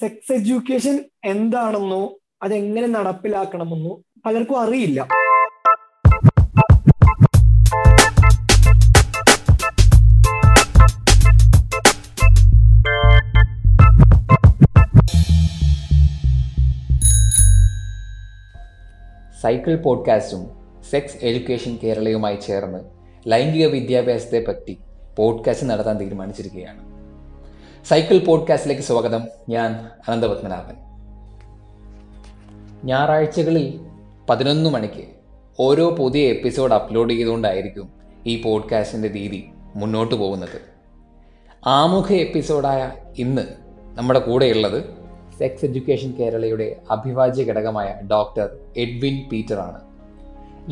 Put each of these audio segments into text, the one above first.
Sex education എന്താണെന്നോ അതെങ്ങനെ നടപ്പിലാക്കണമെന്നോ പലർക്കും അറിയില്ല. സൈക്കിൾ പോഡ്കാസ്റ്റും സെക്സ് എഡ്യൂക്കേഷൻ കേരളയുമായി ചേർന്ന് ലൈംഗിക വിദ്യാഭ്യാസത്തെ പറ്റി പോഡ്കാസ്റ്റ് നടത്താൻ തീരുമാനിച്ചിരിക്കുകയാണ്. സൈക്കിൾ പോഡ്കാസ്റ്റിലേക്ക് സ്വാഗതം. ഞാൻ അനന്തപത്മനാഭൻ. ഞായറാഴ്ചകളിൽ പതിനൊന്ന് മണിക്ക് ഓരോ പുതിയ എപ്പിസോഡ് അപ്ലോഡ് ചെയ്തുകൊണ്ടായിരിക്കും ഈ പോഡ്കാസ്റ്റിന്റെ രീതി മുന്നോട്ട് പോകുന്നത്. ആമുഖ എപ്പിസോഡായ ഇന്ന് നമ്മുടെ കൂടെയുള്ളത് സെക്സ് എഡ്യൂക്കേഷൻ കേരളയുടെ അഭിവാജ്യ ഘടകമായ ഡോക്ടർ എഡ്വിൻ പീറ്ററാണ്.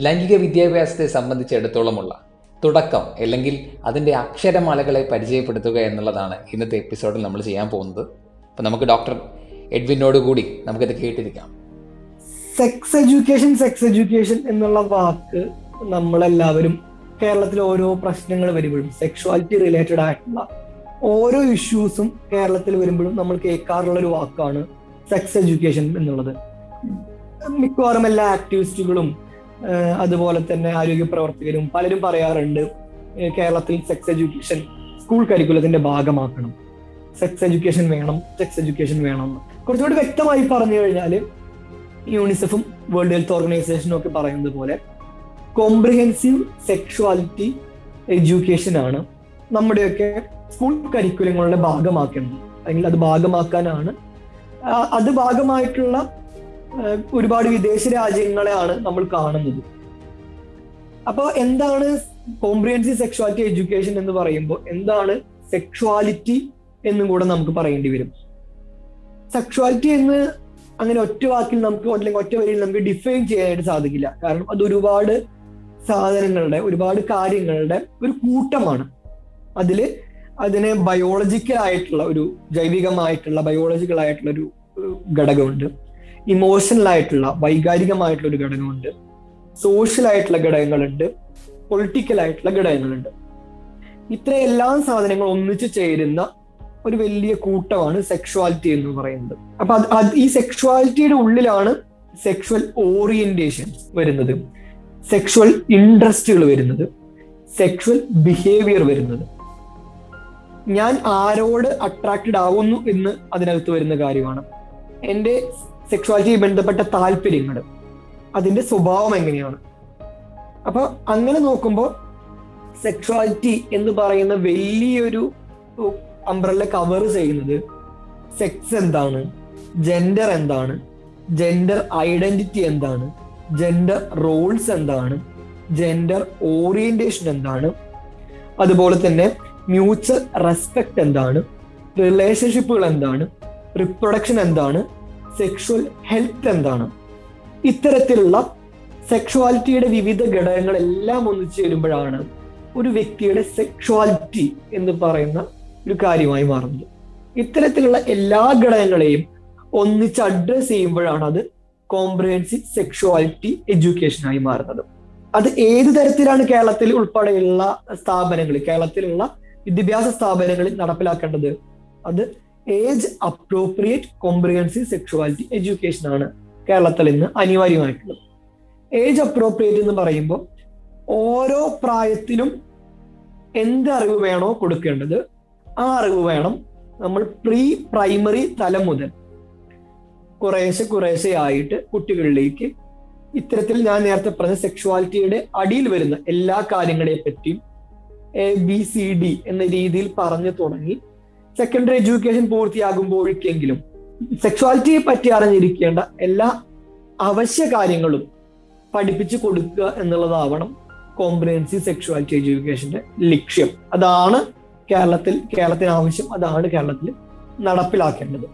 ലൈംഗിക വിദ്യാഭ്യാസത്തെ സംബന്ധിച്ചിടത്തോളമുള്ള തുടക്കം അല്ലെങ്കിൽ അതിന്റെ അക്ഷരമാലകളെ പരിചയപ്പെടുത്തുക എന്നുള്ളതാണ് ഇന്നത്തെ എപ്പിസോഡിൽ നമ്മൾ ചെയ്യാൻ പോകുന്നത്. അപ്പം നമുക്ക് ഡോക്ടർ എഡ്വിനോട് കൂടി നമുക്കിത് കേട്ടിരിക്കാം. സെക്സ് എഡ്യൂക്കേഷൻ സെക്സ് എഡ്യൂക്കേഷൻ എന്നുള്ള വാക്ക് നമ്മളെല്ലാവരും കേരളത്തിൽ ഓരോ പ്രശ്നങ്ങൾ വരുമ്പോഴും സെക്ഷുവാലിറ്റി റിലേറ്റഡ് ആയിട്ടുള്ള ഓരോ ഇഷ്യൂസും കേരളത്തിൽ വരുമ്പോഴും നമ്മൾ കേൾക്കാറുള്ള ഒരു വാക്കാണ് സെക്സ് എഡ്യൂക്കേഷൻ എന്നുള്ളത്. മിക്കവാറും എല്ലാ ആക്ടിവിസ്റ്റുകളും അതുപോലെ തന്നെ ആരോഗ്യ പ്രവർത്തകരും പലരും പറയാറുണ്ട് കേരളത്തിൽ സെക്സ് എഡ്യൂക്കേഷൻ സ്കൂൾ കരിക്കുലത്തിന്റെ ഭാഗമാക്കണം. സെക്സ് എഡ്യൂക്കേഷൻ വേണം സെക്സ് എഡ്യൂക്കേഷൻ വേണം. കുറച്ചുകൂടി വ്യക്തമായി പറഞ്ഞു കഴിഞ്ഞാൽ യൂണിസെഫും വേൾഡ് ഹെൽത്ത് ഓർഗനൈസേഷനും ഒക്കെ പറയുന്നത് പോലെ കോംപ്രിഹെൻസീവ് സെക്ഷുവാലിറ്റി എഡ്യൂക്കേഷൻ ആണ് നമ്മുടെയൊക്കെ സ്കൂൾ കരിക്കുലങ്ങളുടെ ഭാഗമാക്കേണ്ടത്. അല്ലെങ്കിൽ അത് ഭാഗമാക്കാനാണ് അത് ഭാഗമായിട്ടുള്ള ഒരുപാട് വിദേശ രാജ്യങ്ങളെയാണ് നമ്മൾ കാണുന്നത്. അപ്പോൾ എന്താണ് കോംപ്രിഹെൻസീവ് സെക്ഷുവാലിറ്റി എഡ്യൂക്കേഷൻ എന്ന് പറയുമ്പോൾ എന്താണ് സെക്ഷുവാലിറ്റി എന്നും കൂടെ നമുക്ക് പറയേണ്ടി വരും. സെക്ഷുവാലിറ്റി എന്ന് അങ്ങനെ ഒറ്റ വാക്കിൽ നമുക്ക് അല്ലെങ്കിൽ ഒറ്റ വരിയിൽ നമുക്ക് ഡിഫൈൻ ചെയ്യാനായിട്ട് സാധിക്കില്ല. കാരണം അത് ഒരുപാട് സാധനങ്ങളുടെ ഒരുപാട് കാര്യങ്ങളുടെ ഒരു കൂട്ടമാണ്. അതിൽ അതിനെ ബയോളജിക്കൽ ആയിട്ടുള്ള ഒരു ജൈവികമായിട്ടുള്ള ബയോളജിക്കൽ ആയിട്ടുള്ള ഒരു ഘടകമുണ്ട്. ഇമോഷണൽ ആയിട്ടുള്ള വൈകാരികമായിട്ടുള്ള ഒരു ഘടകമുണ്ട്. സോഷ്യൽ ആയിട്ടുള്ള ഘടകങ്ങളുണ്ട്. പൊളിറ്റിക്കൽ ആയിട്ടുള്ള ഘടകങ്ങളുണ്ട്. ഇത്ര എല്ലാ സാധനങ്ങളും ഒന്നിച്ചു ചേരുന്ന ഒരു വലിയ കൂട്ടമാണ് സെക്ഷുവാലിറ്റി എന്ന് പറയുന്നത്. അപ്പൊ ഈ സെക്ഷുവാലിറ്റിയുടെ ഉള്ളിലാണ് സെക്ഷുവൽ ഓറിയന്റേഷൻ വരുന്നത്. സെക്ഷുവൽ ഇൻട്രസ്റ്റുകൾ വരുന്നത്. സെക്ഷുവൽ ബിഹേവിയർ വരുന്നത്. ഞാൻ ആരോട് അട്രാക്റ്റഡ് ആവുന്നു എന്ന് അതിനകത്ത് വരുന്ന കാര്യമാണ്. എന്റെ സെക്ഷുവാലിറ്റി ബന്ധപ്പെട്ട താല്പര്യങ്ങൾ അതിന്റെ സ്വഭാവം എങ്ങനെയാണ്? അപ്പൊ അങ്ങനെ നോക്കുമ്പോൾ സെക്സ്വാലിറ്റി എന്ന് പറയുന്ന വലിയൊരു അംബ്രല്ല കവർ ചെയ്യുന്നത് സെക്സ് എന്താണ് ജെൻഡർ എന്താണ് ജെൻഡർ ഐഡന്റിറ്റി എന്താണ് ജെൻഡർ റോൾസ് എന്താണ് ജെൻഡർ ഓറിയന്റേഷൻ എന്താണ് അതുപോലെ തന്നെ മ്യൂച്വൽ റെസ്പെക്ട് എന്താണ് റിലേഷൻഷിപ്പുകൾ എന്താണ് റിപ്രൊഡക്ഷൻ എന്താണ് സെക്ഷുവൽ ഹെൽത്ത് എന്താണ്? ഇത്തരത്തിലുള്ള സെക്ഷുവാലിറ്റിയുടെ വിവിധ ഘടകങ്ങളെല്ലാം ഒന്നിച്ചു ചേരുമ്പോഴാണ് ഒരു വ്യക്തിയുടെ സെക്ഷുവാലിറ്റി എന്ന് പറയുന്ന ഒരു കാര്യമായി മാറുന്നത്. ഇത്തരത്തിലുള്ള എല്ലാ ഘടകങ്ങളെയും ഒന്നിച്ച് അഡ്രസ് ചെയ്യുമ്പോഴാണ് അത് കോംപ്രിഹെൻസീവ് സെക്ഷുവാലിറ്റി എഡ്യൂക്കേഷനായി മാറുന്നത്. അത് ഏത് തരത്തിലാണ് കേരളത്തിൽ ഉൾപ്പെടെയുള്ള സ്ഥാപനങ്ങൾ കേരളത്തിലുള്ള വിദ്യാഭ്യാസ സ്ഥാപനങ്ങളിൽ നടപ്പിലാക്കേണ്ടത്? അത് age appropriate comprehensive sexuality education ആണ് കേരളത്തിൽ ഇന്ന് അനിവാര്യമായിട്ടുള്ളത്. ഏജ് അപ്രോപ്രിയേറ്റ് എന്ന് പറയുമ്പോൾ ഓരോ പ്രായത്തിലും എന്ത് അറിവ് വേണോ കൊടുക്കേണ്ടത് ആ അറിവ് വേണം നമ്മൾ പ്രീ പ്രൈമറി തലം മുതൽ കുറേശ്ശെ കുറേശ്ശെ ആയിട്ട് കുട്ടികളിലേക്ക് ഇത്തരത്തിൽ ഞാൻ നേരത്തെ പറഞ്ഞ സെക്ഷുവാലിറ്റിയുടെ അടിയിൽ വരുന്ന എല്ലാ കാര്യങ്ങളെ പറ്റിയും എ ബി സി ഡി എന്ന രീതിയിൽ പറഞ്ഞു തുടങ്ങി സെക്കൻഡറി എഡ്യൂക്കേഷൻ പൂർത്തിയാകുമ്പോഴേക്കെങ്കിലും സെക്സ്വാലിറ്റിയെ പറ്റി അറിഞ്ഞിരിക്കേണ്ട എല്ലാ അവശ്യ കാര്യങ്ങളും പഠിപ്പിച്ചു കൊടുക്കുക എന്നുള്ളതാവണം കോംപ്രിഹെൻസീവ് സെക്ഷുവാലിറ്റി എഡ്യൂക്കേഷന്റെ ലക്ഷ്യം. അതാണ് കേരളത്തിൽ കേരളത്തിന് ആവശ്യം അതാണ് കേരളത്തിൽ നടപ്പിലാക്കേണ്ടത്.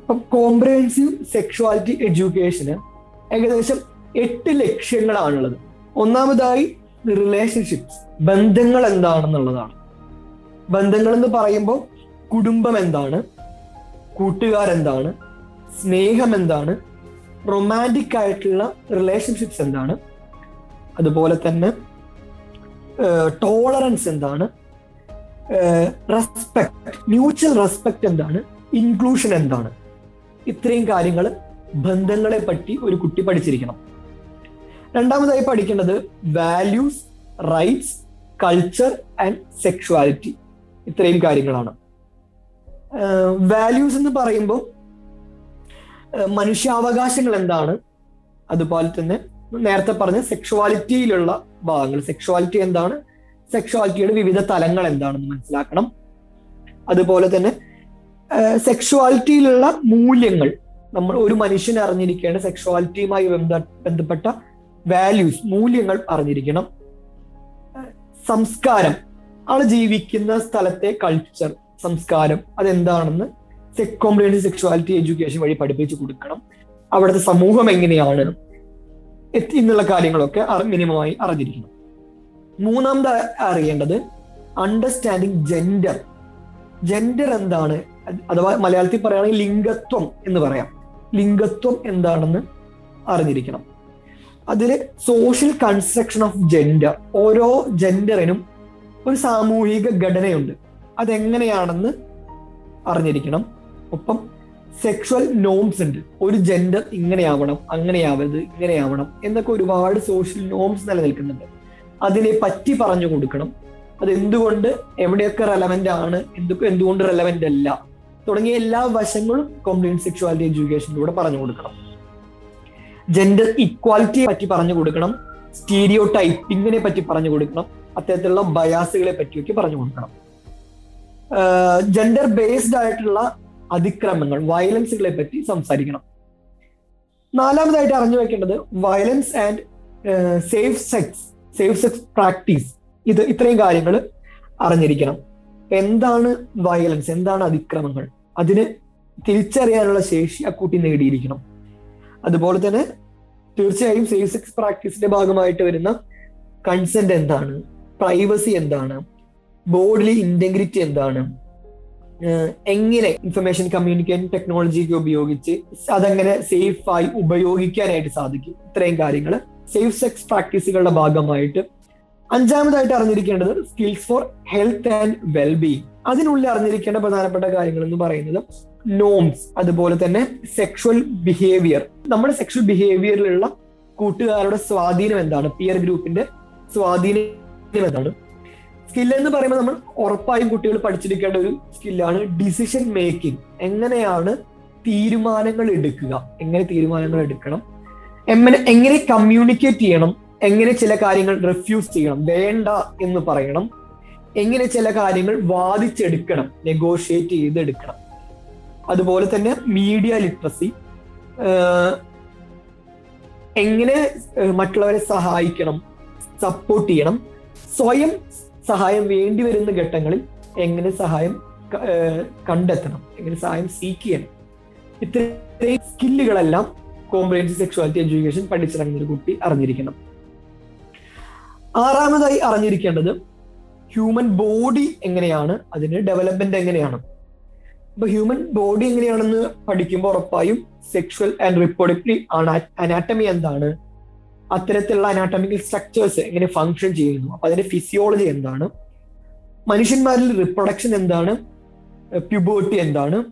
അപ്പം കോംപ്രിഹെൻസീവ് സെക്ഷുവാലിറ്റി എഡ്യൂക്കേഷന് ഏകദേശം എട്ട് ലക്ഷ്യങ്ങളാണുള്ളത്. ഒന്നാമതായി റിലേഷൻഷിപ്സ് ബന്ധങ്ങൾ എന്താണെന്നുള്ളതാണ്. ബന്ധങ്ങൾ എന്ന് പറയുമ്പോൾ കുടുംബം എന്താണ് കൂട്ടുകാരെന്താണ്? സ്നേഹം എന്താണ് റൊമാന്റിക് ആയിട്ടുള്ള റിലേഷൻഷിപ്സ് എന്താണ് അതുപോലെ തന്നെ ടോളറൻസ് എന്താണ് റെസ്പെക്ട് മ്യൂച്വൽ റെസ്പെക്ട് എന്താണ് ഇൻക്ലൂഷൻ എന്താണ് ഇത്രയും കാര്യങ്ങൾ ബന്ധങ്ങളെ പറ്റി ഒരു കുട്ടി പഠിച്ചിരിക്കണം. രണ്ടാമതായി പഠിക്കേണ്ടത് values rights culture and sexuality. ഇത്രയും കാര്യങ്ങളാണ്. വാല്യൂസ് എന്ന് പറയുമ്പോൾ മനുഷ്യാവകാശങ്ങൾ എന്താണ്? അതുപോലെ തന്നെ നേരത്തെ പറഞ്ഞ സെക്ഷുവാലിറ്റിയിലുള്ള ഭാഗങ്ങൾ. സെക്ഷുവാലിറ്റി എന്താണ്? സെക്ഷുവാലിറ്റിയുടെ വിവിധ തലങ്ങൾ എന്താണെന്ന് മനസ്സിലാക്കണം. അതുപോലെ തന്നെ സെക്ഷുവാലിറ്റിയിലുള്ള മൂല്യങ്ങൾ. നമ്മൾ ഒരു മനുഷ്യൻ അറിഞ്ഞിരിക്കേണ്ട സെക്ഷുവാലിറ്റിയുമായി ബന്ധപ്പെട്ട വാല്യൂസ് മൂല്യങ്ങൾ അറിഞ്ഞിരിക്കണം. സംസ്കാരം. ആൾ ജീവിക്കുന്ന സ്ഥലത്തെ കൾച്ചർ. സംസ്കാരം അതെന്താണെന്ന് കോംപ്രിഹെൻസീവ് സെക്ഷുവാലിറ്റി എഡ്യൂക്കേഷൻ വഴി പഠിപ്പിച്ചു കൊടുക്കണം. അവിടുത്തെ സമൂഹം എങ്ങനെയാണ് എന്നുള്ള കാര്യങ്ങളൊക്കെ മിനിമമായി അറിഞ്ഞിരിക്കണം. മൂന്നാമത് അറിയേണ്ടത് അണ്ടർസ്റ്റാൻഡിങ് ജെൻഡർ ജെൻഡർ എന്താണ്? അഥവാ മലയാളത്തിൽ പറയുകയാണെങ്കിൽ ലിംഗത്വം എന്ന് പറയാം. ലിംഗത്വം എന്താണെന്ന് അറിഞ്ഞിരിക്കണം. അതിൽ സോഷ്യൽ കൺസ്ട്രക്ഷൻ ഓഫ് ജെൻഡർ ഓരോ ജെൻഡറിനും ഒരു സാമൂഹിക ഘടനയുണ്ട്. അതെങ്ങനെയാണെന്ന് അറിഞ്ഞിരിക്കണം. ഒപ്പം സെക്ഷൽ നോംസ് ഉണ്ട്. ഒരു ജെൻഡർ ഇങ്ങനെയാവണം അങ്ങനെയാവരുത് ഇങ്ങനെയാവണം എന്നൊക്കെ ഒരുപാട് സോഷ്യൽ നോംസ് നിലനിൽക്കുന്നുണ്ട്. അതിനെ പറ്റി പറഞ്ഞു കൊടുക്കണം. അത് എന്തുകൊണ്ട് എവിടെയൊക്കെ റെലവെന്റ് ആണ് എന്തൊക്കെ എന്തുകൊണ്ട് റെലവെന്റ് അല്ല തുടങ്ങിയ എല്ലാ വശങ്ങളും കോംപ്ലീറ്റ് സെക്ഷുവാലിറ്റി എഡ്യൂക്കേഷനിലൂടെ പറഞ്ഞു കൊടുക്കണം. ജെൻഡർ ഇക്വാലിറ്റിയെ പറ്റി പറഞ്ഞു കൊടുക്കണം. സ്റ്റീരിയോ ടൈപ്പിങ്ങിനെ പറ്റി പറഞ്ഞു കൊടുക്കണം. അത്തരത്തിലുള്ള ബയാസുകളെ പറ്റിയൊക്കെ പറഞ്ഞു കൊടുക്കണം. ജെൻഡർ ബേസ്ഡ് ആയിട്ടുള്ള അതിക്രമങ്ങൾ വയലൻസുകളെ പറ്റി സംസാരിക്കണം. നാലാമതായിട്ട് അറിഞ്ഞു വെക്കേണ്ടത് violence and safe sex safe sex practice ഇത് ഇത്രയും കാര്യങ്ങൾ അറിഞ്ഞിരിക്കണം. എന്താണ് വയലൻസ് എന്താണ് അതിക്രമങ്ങൾ? അതിന് തിരിച്ചറിയാനുള്ള ശേഷി ആ കുട്ടി നേടിയിരിക്കണം. അതുപോലെ തന്നെ തീർച്ചയായും സേഫ് സെക്സ് പ്രാക്ടീസിന്റെ ഭാഗമായിട്ട് വരുന്ന കൺസെന്റ് എന്താണ്? പ്രൈവസി എന്താണ്? ബോഡിലി ഇന്റഗ്രിറ്റി എന്താണ്? എങ്ങനെ ഇൻഫർമേഷൻ കമ്മ്യൂണിക്കേഷൻ ടെക്നോളജി ഒക്കെ ഉപയോഗിച്ച് അതങ്ങനെ സേഫായി ഉപയോഗിക്കാനായിട്ട് സാധിക്കും? ഇത്രയും കാര്യങ്ങൾ സേഫ് സെക്സ് പ്രാക്ടീസുകളുടെ ഭാഗമായിട്ട് അഞ്ചാമതായിട്ട് അറിഞ്ഞിരിക്കേണ്ടത് skills for health and wellbeing അതിനുള്ളിൽ അറിഞ്ഞിരിക്കേണ്ട പ്രധാനപ്പെട്ട കാര്യങ്ങൾ എന്ന് പറയുന്നത് നോംസ് അതുപോലെ തന്നെ സെക്ഷുവൽ ബിഹേവിയർ നമ്മുടെ സെക്ഷുവൽ ബിഹേവിയറിലുള്ള കൂട്ടുകാരുടെ സ്വാധീനം എന്താണ്? പിയർ ഗ്രൂപ്പിന്റെ സ്വാധീനം എന്താണ്? സ്കിൽ എന്ന് പറയുമ്പോൾ നമ്മൾ ഉറപ്പായും കുട്ടികൾ പഠിച്ചിരിക്കേണ്ട ഒരു സ്കില്ലാണ് ഡിസിഷൻ മേക്കിംഗ് എങ്ങനെയാണ് തീരുമാനങ്ങൾ എടുക്കുക? എങ്ങനെ തീരുമാനങ്ങൾ എടുക്കണം? എങ്ങനെ എങ്ങനെ കമ്മ്യൂണിക്കേറ്റ് ചെയ്യണം? എങ്ങനെ ചില കാര്യങ്ങൾ റിഫ്യൂസ് ചെയ്യണം? വേണ്ട എന്ന് പറയണം. എങ്ങനെ ചില കാര്യങ്ങൾ വാദിച്ചെടുക്കണം? നെഗോഷിയേറ്റ് ചെയ്തെടുക്കണം. അതുപോലെ തന്നെ മീഡിയ ലിറ്ററസി എങ്ങനെ മറ്റുള്ളവരെ സഹായിക്കണം? സപ്പോർട്ട് ചെയ്യണം. സ്വയം സഹായം വേണ്ടി വരുന്ന ഘട്ടങ്ങളിൽ എങ്ങനെ സഹായം കണ്ടെത്തണം എങ്ങനെ സഹായം സീക്ക് ചെയ്യണം ഇത്രയും സ്കില്ലുകളെല്ലാം കോംപ്രിഹെൻസീവ് സെക്ഷുവാലിറ്റി എഡ്യൂക്കേഷൻ പഠിച്ചിറങ്ങുന്ന ഒരു കുട്ടി അറിഞ്ഞിരിക്കണം. ആറാമതായി അറിഞ്ഞിരിക്കേണ്ടത് ഹ്യൂമൻ ബോഡി എങ്ങനെയാണ് അതിന് ഡെവലപ്മെന്റ് എങ്ങനെയാണ്. അപ്പൊ ഹ്യൂമൻ ബോഡി എങ്ങനെയാണെന്ന് പഠിക്കുമ്പോൾ ഉറപ്പായും സെക്ഷുവൽ ആൻഡ് റിപ്രൊഡക്റ്റീവ് അനാറ്റമി എന്താണ്? അത്തരത്തിലുള്ള അനാട്ടമിക്കൽ സ്ട്രക്ചേഴ്സ് എങ്ങനെ ഫങ്ഷൻ ചെയ്യുന്നു? അപ്പൊ അതിന്റെ ഫിസിയോളജി എന്താണ്? മനുഷ്യന്മാരിൽ റിപ്രൊഡക്ഷൻ എന്താണ്? പ്യൂബേർട്ടി എന്താണ്?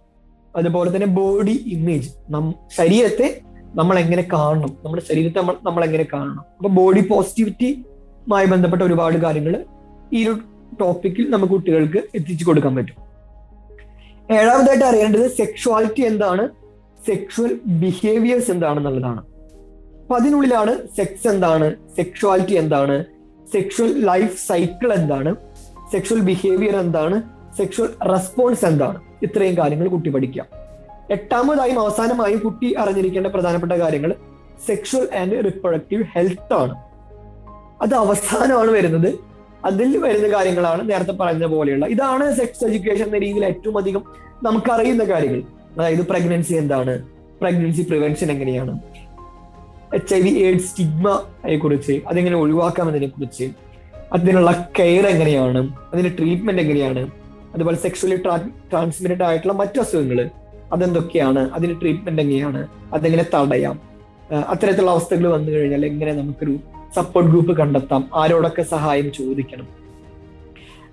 അതുപോലെ തന്നെ ബോഡി ഇമേജ് നം ശരീരത്തെ നമ്മൾ എങ്ങനെ കാണണം? നമ്മുടെ ശരീരത്തെ നമ്മൾ നമ്മൾ എങ്ങനെ കാണണം? അപ്പൊ ബോഡി പോസിറ്റിവിറ്റിയുമായി ബന്ധപ്പെട്ട ഒരുപാട് കാര്യങ്ങൾ ഈ ഒരു ടോപ്പിക്കിൽ നമുക്ക് കുട്ടികൾക്ക് എത്തിച്ചു കൊടുക്കാൻ പറ്റും. ഏഴാമതായിട്ട് അറിയേണ്ടത് സെക്ഷുവാലിറ്റി എന്താണ്? സെക്ഷുവൽ ബിഹേവിയേഴ്സ് എന്താണെന്നുള്ളതാണ്. അപ്പൊ അതിനുള്ളിലാണ് സെക്സ് എന്താണ് സെക്ഷുവാലിറ്റി എന്താണ് സെക്ഷുവൽ ലൈഫ് സൈക്കിൾ എന്താണ് സെക്ഷുവൽ ബിഹേവിയർ എന്താണ് സെക്ഷുവൽ റെസ്പോൺസ് എന്താണ്. ഇത്രയും കാര്യങ്ങൾ കുട്ടി പഠിക്കാം. എട്ടാമതായും അവസാനമായും കുട്ടി അറിഞ്ഞിരിക്കേണ്ട പ്രധാനപ്പെട്ട കാര്യങ്ങൾ സെക്ഷുവൽ ആൻഡ് റിപ്രൊഡക്റ്റീവ് ഹെൽത്ത് ആണ്. അത് അവസാനമാണ് വരുന്നത്. അതിൽ വരുന്ന കാര്യങ്ങളാണ് നേരത്തെ പറഞ്ഞ പോലെയുള്ള. ഇതാണ് സെക്സ് എഡ്യൂക്കേഷൻ എന്ന രീതിയിൽ ഏറ്റവും അധികം നമുക്കറിയുന്ന കാര്യങ്ങൾ. അതായത് പ്രഗ്നൻസി എന്താണ്? പ്രഗ്നൻസി പ്രിവെൻഷൻ എങ്ങനെയാണ്? എച്ച് ഐ വി എയ്ഡ്സ് സ്റ്റിഗ്മയെ കുറിച്ച് അതെങ്ങനെ ഒഴിവാക്കാം എന്നതിനെ കുറിച്ച് അതിനുള്ള കെയർ എങ്ങനെയാണ് അതിന്റെ ട്രീറ്റ്മെന്റ് എങ്ങനെയാണ് അതുപോലെ സെക്ഷുവലി ട്രാൻസ്മിറ്റഡ് ആയിട്ടുള്ള മറ്റു അസുഖങ്ങൾ അതെന്തൊക്കെയാണ് അതിന് ട്രീറ്റ്മെന്റ് എങ്ങനെയാണ് അതെങ്ങനെ തടയാം അത്തരത്തിലുള്ള അവസ്ഥകൾ വന്നു കഴിഞ്ഞാൽ എങ്ങനെ നമുക്കൊരു സപ്പോർട്ട് ഗ്രൂപ്പ് കണ്ടെത്താം ആരോടൊക്കെ സഹായം ചോദിക്കണം.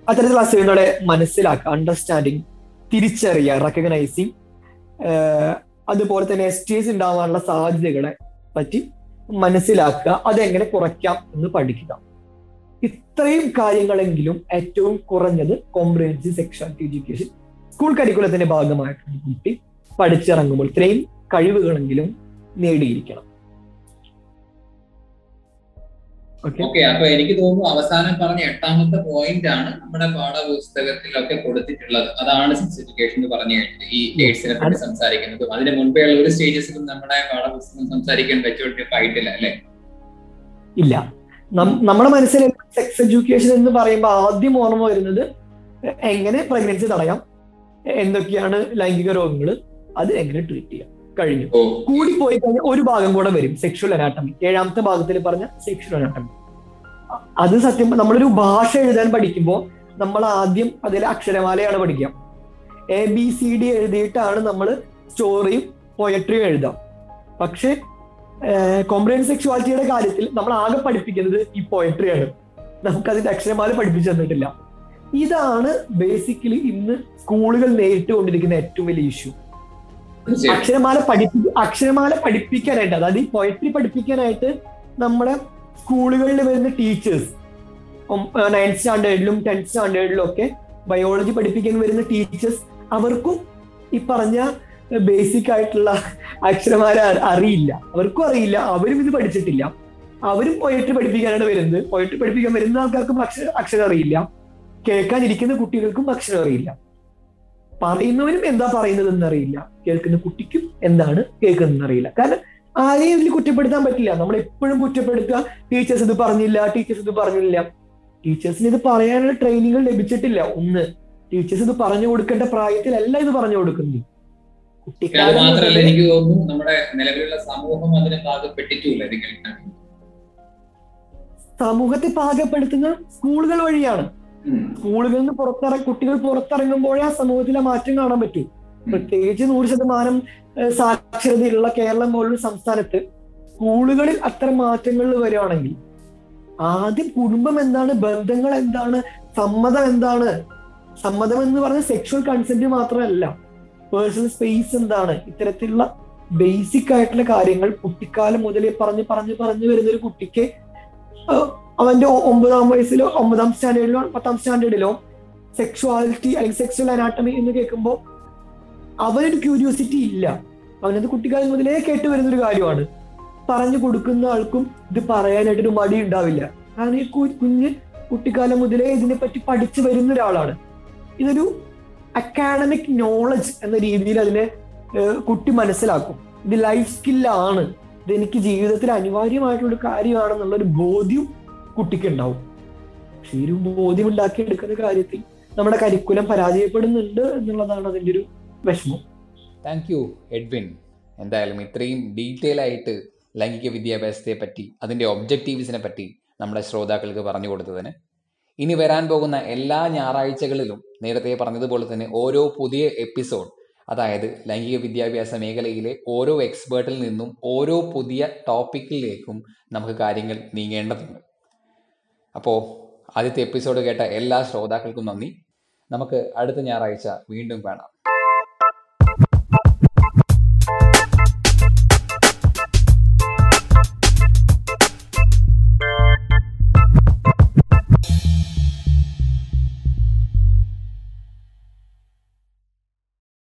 അത്തരത്തിലുള്ള അസുഖങ്ങളെ മനസ്സിലാക്കുക അണ്ടർസ്റ്റാൻഡിങ് തിരിച്ചറിയുക റെക്കഗ്നൈസിങ് അതുപോലെ തന്നെ എസ് ഉണ്ടാവാനുള്ള സാധ്യതകളെ പറ്റി മനസ്സിലാക്കുക അതെങ്ങനെ കുറയ്ക്കാം എന്ന് പഠിക്കുക. ഇത്രയും കാര്യങ്ങളെങ്കിലും ഏറ്റവും കുറഞ്ഞത് കോംപ്രിഹെൻസീവ് സെക്ഷുവാലിറ്റി എഡ്യൂക്കേഷൻ സ്കൂൾ കരിക്കുലത്തിന്റെ ഭാഗമായിട്ട് കുട്ടി പഠിച്ചിറങ്ങുമ്പോൾ ഇത്രയും കഴിവുകളെങ്കിലും നേടിയിരിക്കണം. ഓക്കെ അപ്പൊ എനിക്ക് തോന്നുന്നു അവസാനം പറഞ്ഞ എട്ടാമത്തെ പോയിന്റ് ആണ് നമ്മുടെ പാഠപുസ്തകത്തിലൊക്കെ കൊടുത്തിട്ടുള്ളത്. അതാണ് സെക്സ് എഡ്യൂക്കേഷൻ എന്ന് പറഞ്ഞു ഈ എയ്ഡ്സിനെ പറ്റി സംസാരിക്കുന്നത്. അതിന് മുൻപേ ഉള്ള ഒരു സ്റ്റേജസിലും നമ്മുടെ പാഠപുസ്തകം സംസാരിക്കാൻ പറ്റിയിട്ടില്ല അല്ലെ? ഇല്ല. നമ്മുടെ മനസ്സിൽ സെക്സ് എഡ്യൂക്കേഷൻ എന്ന് പറയുമ്പോൾ ആദ്യം ഓർമ്മ വരുന്നത് എങ്ങനെ പ്രഗ്നൻസി തടയാം എന്തൊക്കെയാണ് ലൈംഗിക രോഗങ്ങൾ അത് എങ്ങനെ ട്രീറ്റ് ചെയ്യാം. കഴിഞ്ഞു. കൂടിപ്പോയി കൂടി പോയി കഴിഞ്ഞാൽ ഒരു ഭാഗം കൂടെ വരും സെക്ഷൽ അനാട്ടമി ഏഴാമത്തെ ഭാഗത്തിൽ പറഞ്ഞ സെക്ഷൽ അനാട്ടമി അത് സത്യം നമ്മളൊരു ഭാഷ എഴുതാൻ പഠിക്കുമ്പോൾ നമ്മൾ ആദ്യം അതിൽ അക്ഷരമാലയാണ് പഠിക്കുക. എ ബി സി ഡി എഴുതിയിട്ടാണ് നമ്മൾ സ്റ്റോറിയും പോയട്രിയും എഴുതാം. പക്ഷെ കോംപ്രഹൻ സെക്ഷുവാലിറ്റിയുടെ കാര്യത്തിൽ നമ്മൾ ആകെ പഠിപ്പിക്കുന്നത് ഈ പോയട്രിയാണ് നമുക്ക് അതിന്റെ അക്ഷരമാല പഠിപ്പിച്ചു തന്നിട്ടില്ല. ഇതാണ് ബേസിക്കലി ഇന്ന് സ്കൂളുകൾ നേരിട്ട് കൊണ്ടിരിക്കുന്ന ഏറ്റവും വലിയ ഇഷ്യൂ അക്ഷരമാല പഠിപ്പി അക്ഷരമാല പഠിപ്പിക്കാനായിട്ട് അതായത് ഈ പോയട്രി പഠിപ്പിക്കാനായിട്ട് നമ്മുടെ സ്കൂളുകളിൽ വരുന്ന ടീച്ചേഴ്സ് നയൻത് സ്റ്റാൻഡേർഡിലും ടെൻത്ത് സ്റ്റാൻഡേർഡിലും ഒക്കെ ബയോളജി പഠിപ്പിക്കാൻ വരുന്ന ടീച്ചേഴ്സ് അവർക്കും ഈ പറഞ്ഞ ബേസിക് ആയിട്ടുള്ള അക്ഷരമാല അറിയില്ല. അവർക്കും അറിയില്ല. അവരും ഇത് പഠിച്ചിട്ടില്ല. അവരും പോയട്രി പഠിപ്പിക്കാനാണ് വരുന്നത്. പോയട്രി പഠിപ്പിക്കാൻ വരുന്ന ആൾക്കാർക്കും അക്ഷര അറിയില്ല. കേൾക്കാനിരിക്കുന്ന കുട്ടികൾക്കും അക്ഷരം അറിയില്ല. പറയുന്നവനും എന്താ പറയുന്നതെന്ന് അറിയില്ല കേൾക്കുന്ന കുട്ടിക്കും എന്താണ് കേൾക്കുന്നതെന്ന് അറിയില്ല കാരണം ആരെയും ഇതിൽ കുറ്റപ്പെടുത്താൻ പറ്റില്ല. നമ്മൾ എപ്പോഴും കുറ്റപ്പെടുത്തുക ടീച്ചേഴ്സ് ഇത് പറഞ്ഞില്ല ടീച്ചേഴ്സ് ഇത് പറഞ്ഞില്ല. ടീച്ചേഴ്സിന് ഇത് പറയാനുള്ള ട്രെയിനിങ്ങൾ ലഭിച്ചിട്ടില്ല. ഒന്ന് ടീച്ചേഴ്സ് ഇത് പറഞ്ഞു കൊടുക്കേണ്ട പ്രായത്തിലല്ല ഇത് പറഞ്ഞു കൊടുക്കുന്നത്. അത് കുട്ടിക്കാലം മാത്രമല്ല എനിക്ക് തോന്നുന്നു നമ്മുടെ നിലവിലുള്ള സമൂഹം അതിനെ പാകപ്പെട്ടിട്ടില്ല സമൂഹത്തെ പാകപ്പെടുത്തുന്ന സ്കൂളുകൾ വഴിയാണ്. സ്കൂളുകളിൽ നിന്ന് പുറത്തിറ കുട്ടികൾ പുറത്തിറങ്ങുമ്പോഴേ ആ സമൂഹത്തിലെ മാറ്റം കാണാൻ പറ്റൂ. പ്രത്യേകിച്ച് നൂറ് ശതമാനം സാക്ഷരതയുള്ള കേരളം പോലുള്ള സംസ്ഥാനത്ത് സ്കൂളുകളിൽ അത്തരം മാറ്റങ്ങൾ വരുവാണെങ്കിൽ ആദ്യം കുടുംബം എന്താണ് ബന്ധങ്ങൾ എന്താണ് സമ്മതം എന്താണ്? സമ്മതം എന്ന് പറഞ്ഞ സെക്ഷുവൽ കൺസെന്റ് മാത്രമല്ല. പേഴ്സണൽ സ്പേസ് എന്താണ്? ഇത്തരത്തിലുള്ള ബേസിക് ആയിട്ടുള്ള കാര്യങ്ങൾ കുട്ടിക്കാലം മുതലേ പറഞ്ഞ് പറഞ്ഞ് പറഞ്ഞു വരുന്ന ഒരു കുട്ടിക്ക് അവന്റെ ഒമ്പതാം വയസ്സിലോ ഒമ്പതാം സ്റ്റാൻഡേർഡിലോ പത്താം സ്റ്റാൻഡേർഡിലോ സെക്ഷുവാലിറ്റി അല്ലെങ്കിൽ സെക്സ്വൽ അനാട്ടമി എന്ന് കേൾക്കുമ്പോൾ അവനൊരു ക്യൂരിയോസിറ്റി ഇല്ല. അവനത് കുട്ടിക്കാലം മുതലേ കേട്ട് വരുന്ന ഒരു കാര്യമാണ്. പറഞ്ഞു കൊടുക്കുന്ന ആൾക്കും ഇത് പറയാനായിട്ടൊരു മടി ഉണ്ടാവില്ല. കാരണം ഈ കുഞ്ഞ് കുട്ടിക്കാലം മുതലേ ഇതിനെപ്പറ്റി പഠിച്ചു വരുന്ന ഒരാളാണ്. ഇതൊരു അക്കാഡമിക് നോളജ് എന്ന രീതിയിൽ അതിനെ കുട്ടി മനസ്സിലാക്കും. ഇത് ലൈഫ് സ്കില്ലാണ് ഇത് എനിക്ക് ജീവിതത്തിൽ അനിവാര്യമായിട്ടുള്ള കാര്യമാണെന്നുള്ളൊരു ബോധ്യം കുട്ടിക്ക് ഉണ്ടാവും പക്ഷെ ഈ ഒരു ബോധ്യം ഉണ്ടാക്കിയെടുക്കുന്ന കാര്യത്തിൽ നമ്മുടെ കരിക്കുലം പരാജയപ്പെടുന്നുണ്ട് എന്നുള്ളതാണ് അതിന്റെ ഒരു വിഷമം. താങ്ക് യു എഡ്വിൻ എന്തായാലും ഇത്രയും ഡീറ്റെയിൽ ആയിട്ട് ലൈംഗിക വിദ്യാഭ്യാസത്തെ പറ്റി അതിന്റെ ഒബ്ജക്റ്റീവ്സിനെ പറ്റി നമ്മുടെ ശ്രോതാക്കൾക്ക് പറഞ്ഞു കൊടുത്തതിന്. ഇനി വരാൻ പോകുന്ന എല്ലാ ഞായറാഴ്ചകളിലും നേരത്തെ പറഞ്ഞതുപോലെ തന്നെ ഓരോ പുതിയ എപ്പിസോഡ് അതായത് ലൈംഗിക വിദ്യാഭ്യാസ മേഖലയിലെ ഓരോ എക്സ്പേർട്ടിൽ നിന്നും ഓരോ പുതിയ ടോപ്പിക്കിലേക്കും നമുക്ക് കാര്യങ്ങൾ നീങ്ങേണ്ടതുണ്ട്. അപ്പോൾ ആദ്യത്തെ എപ്പിസോഡ് കേട്ട എല്ലാ ശ്രോതാക്കൾക്കും നന്ദി. നമുക്ക് അടുത്ത ഞായറാഴ്ച വീണ്ടും കാണാം.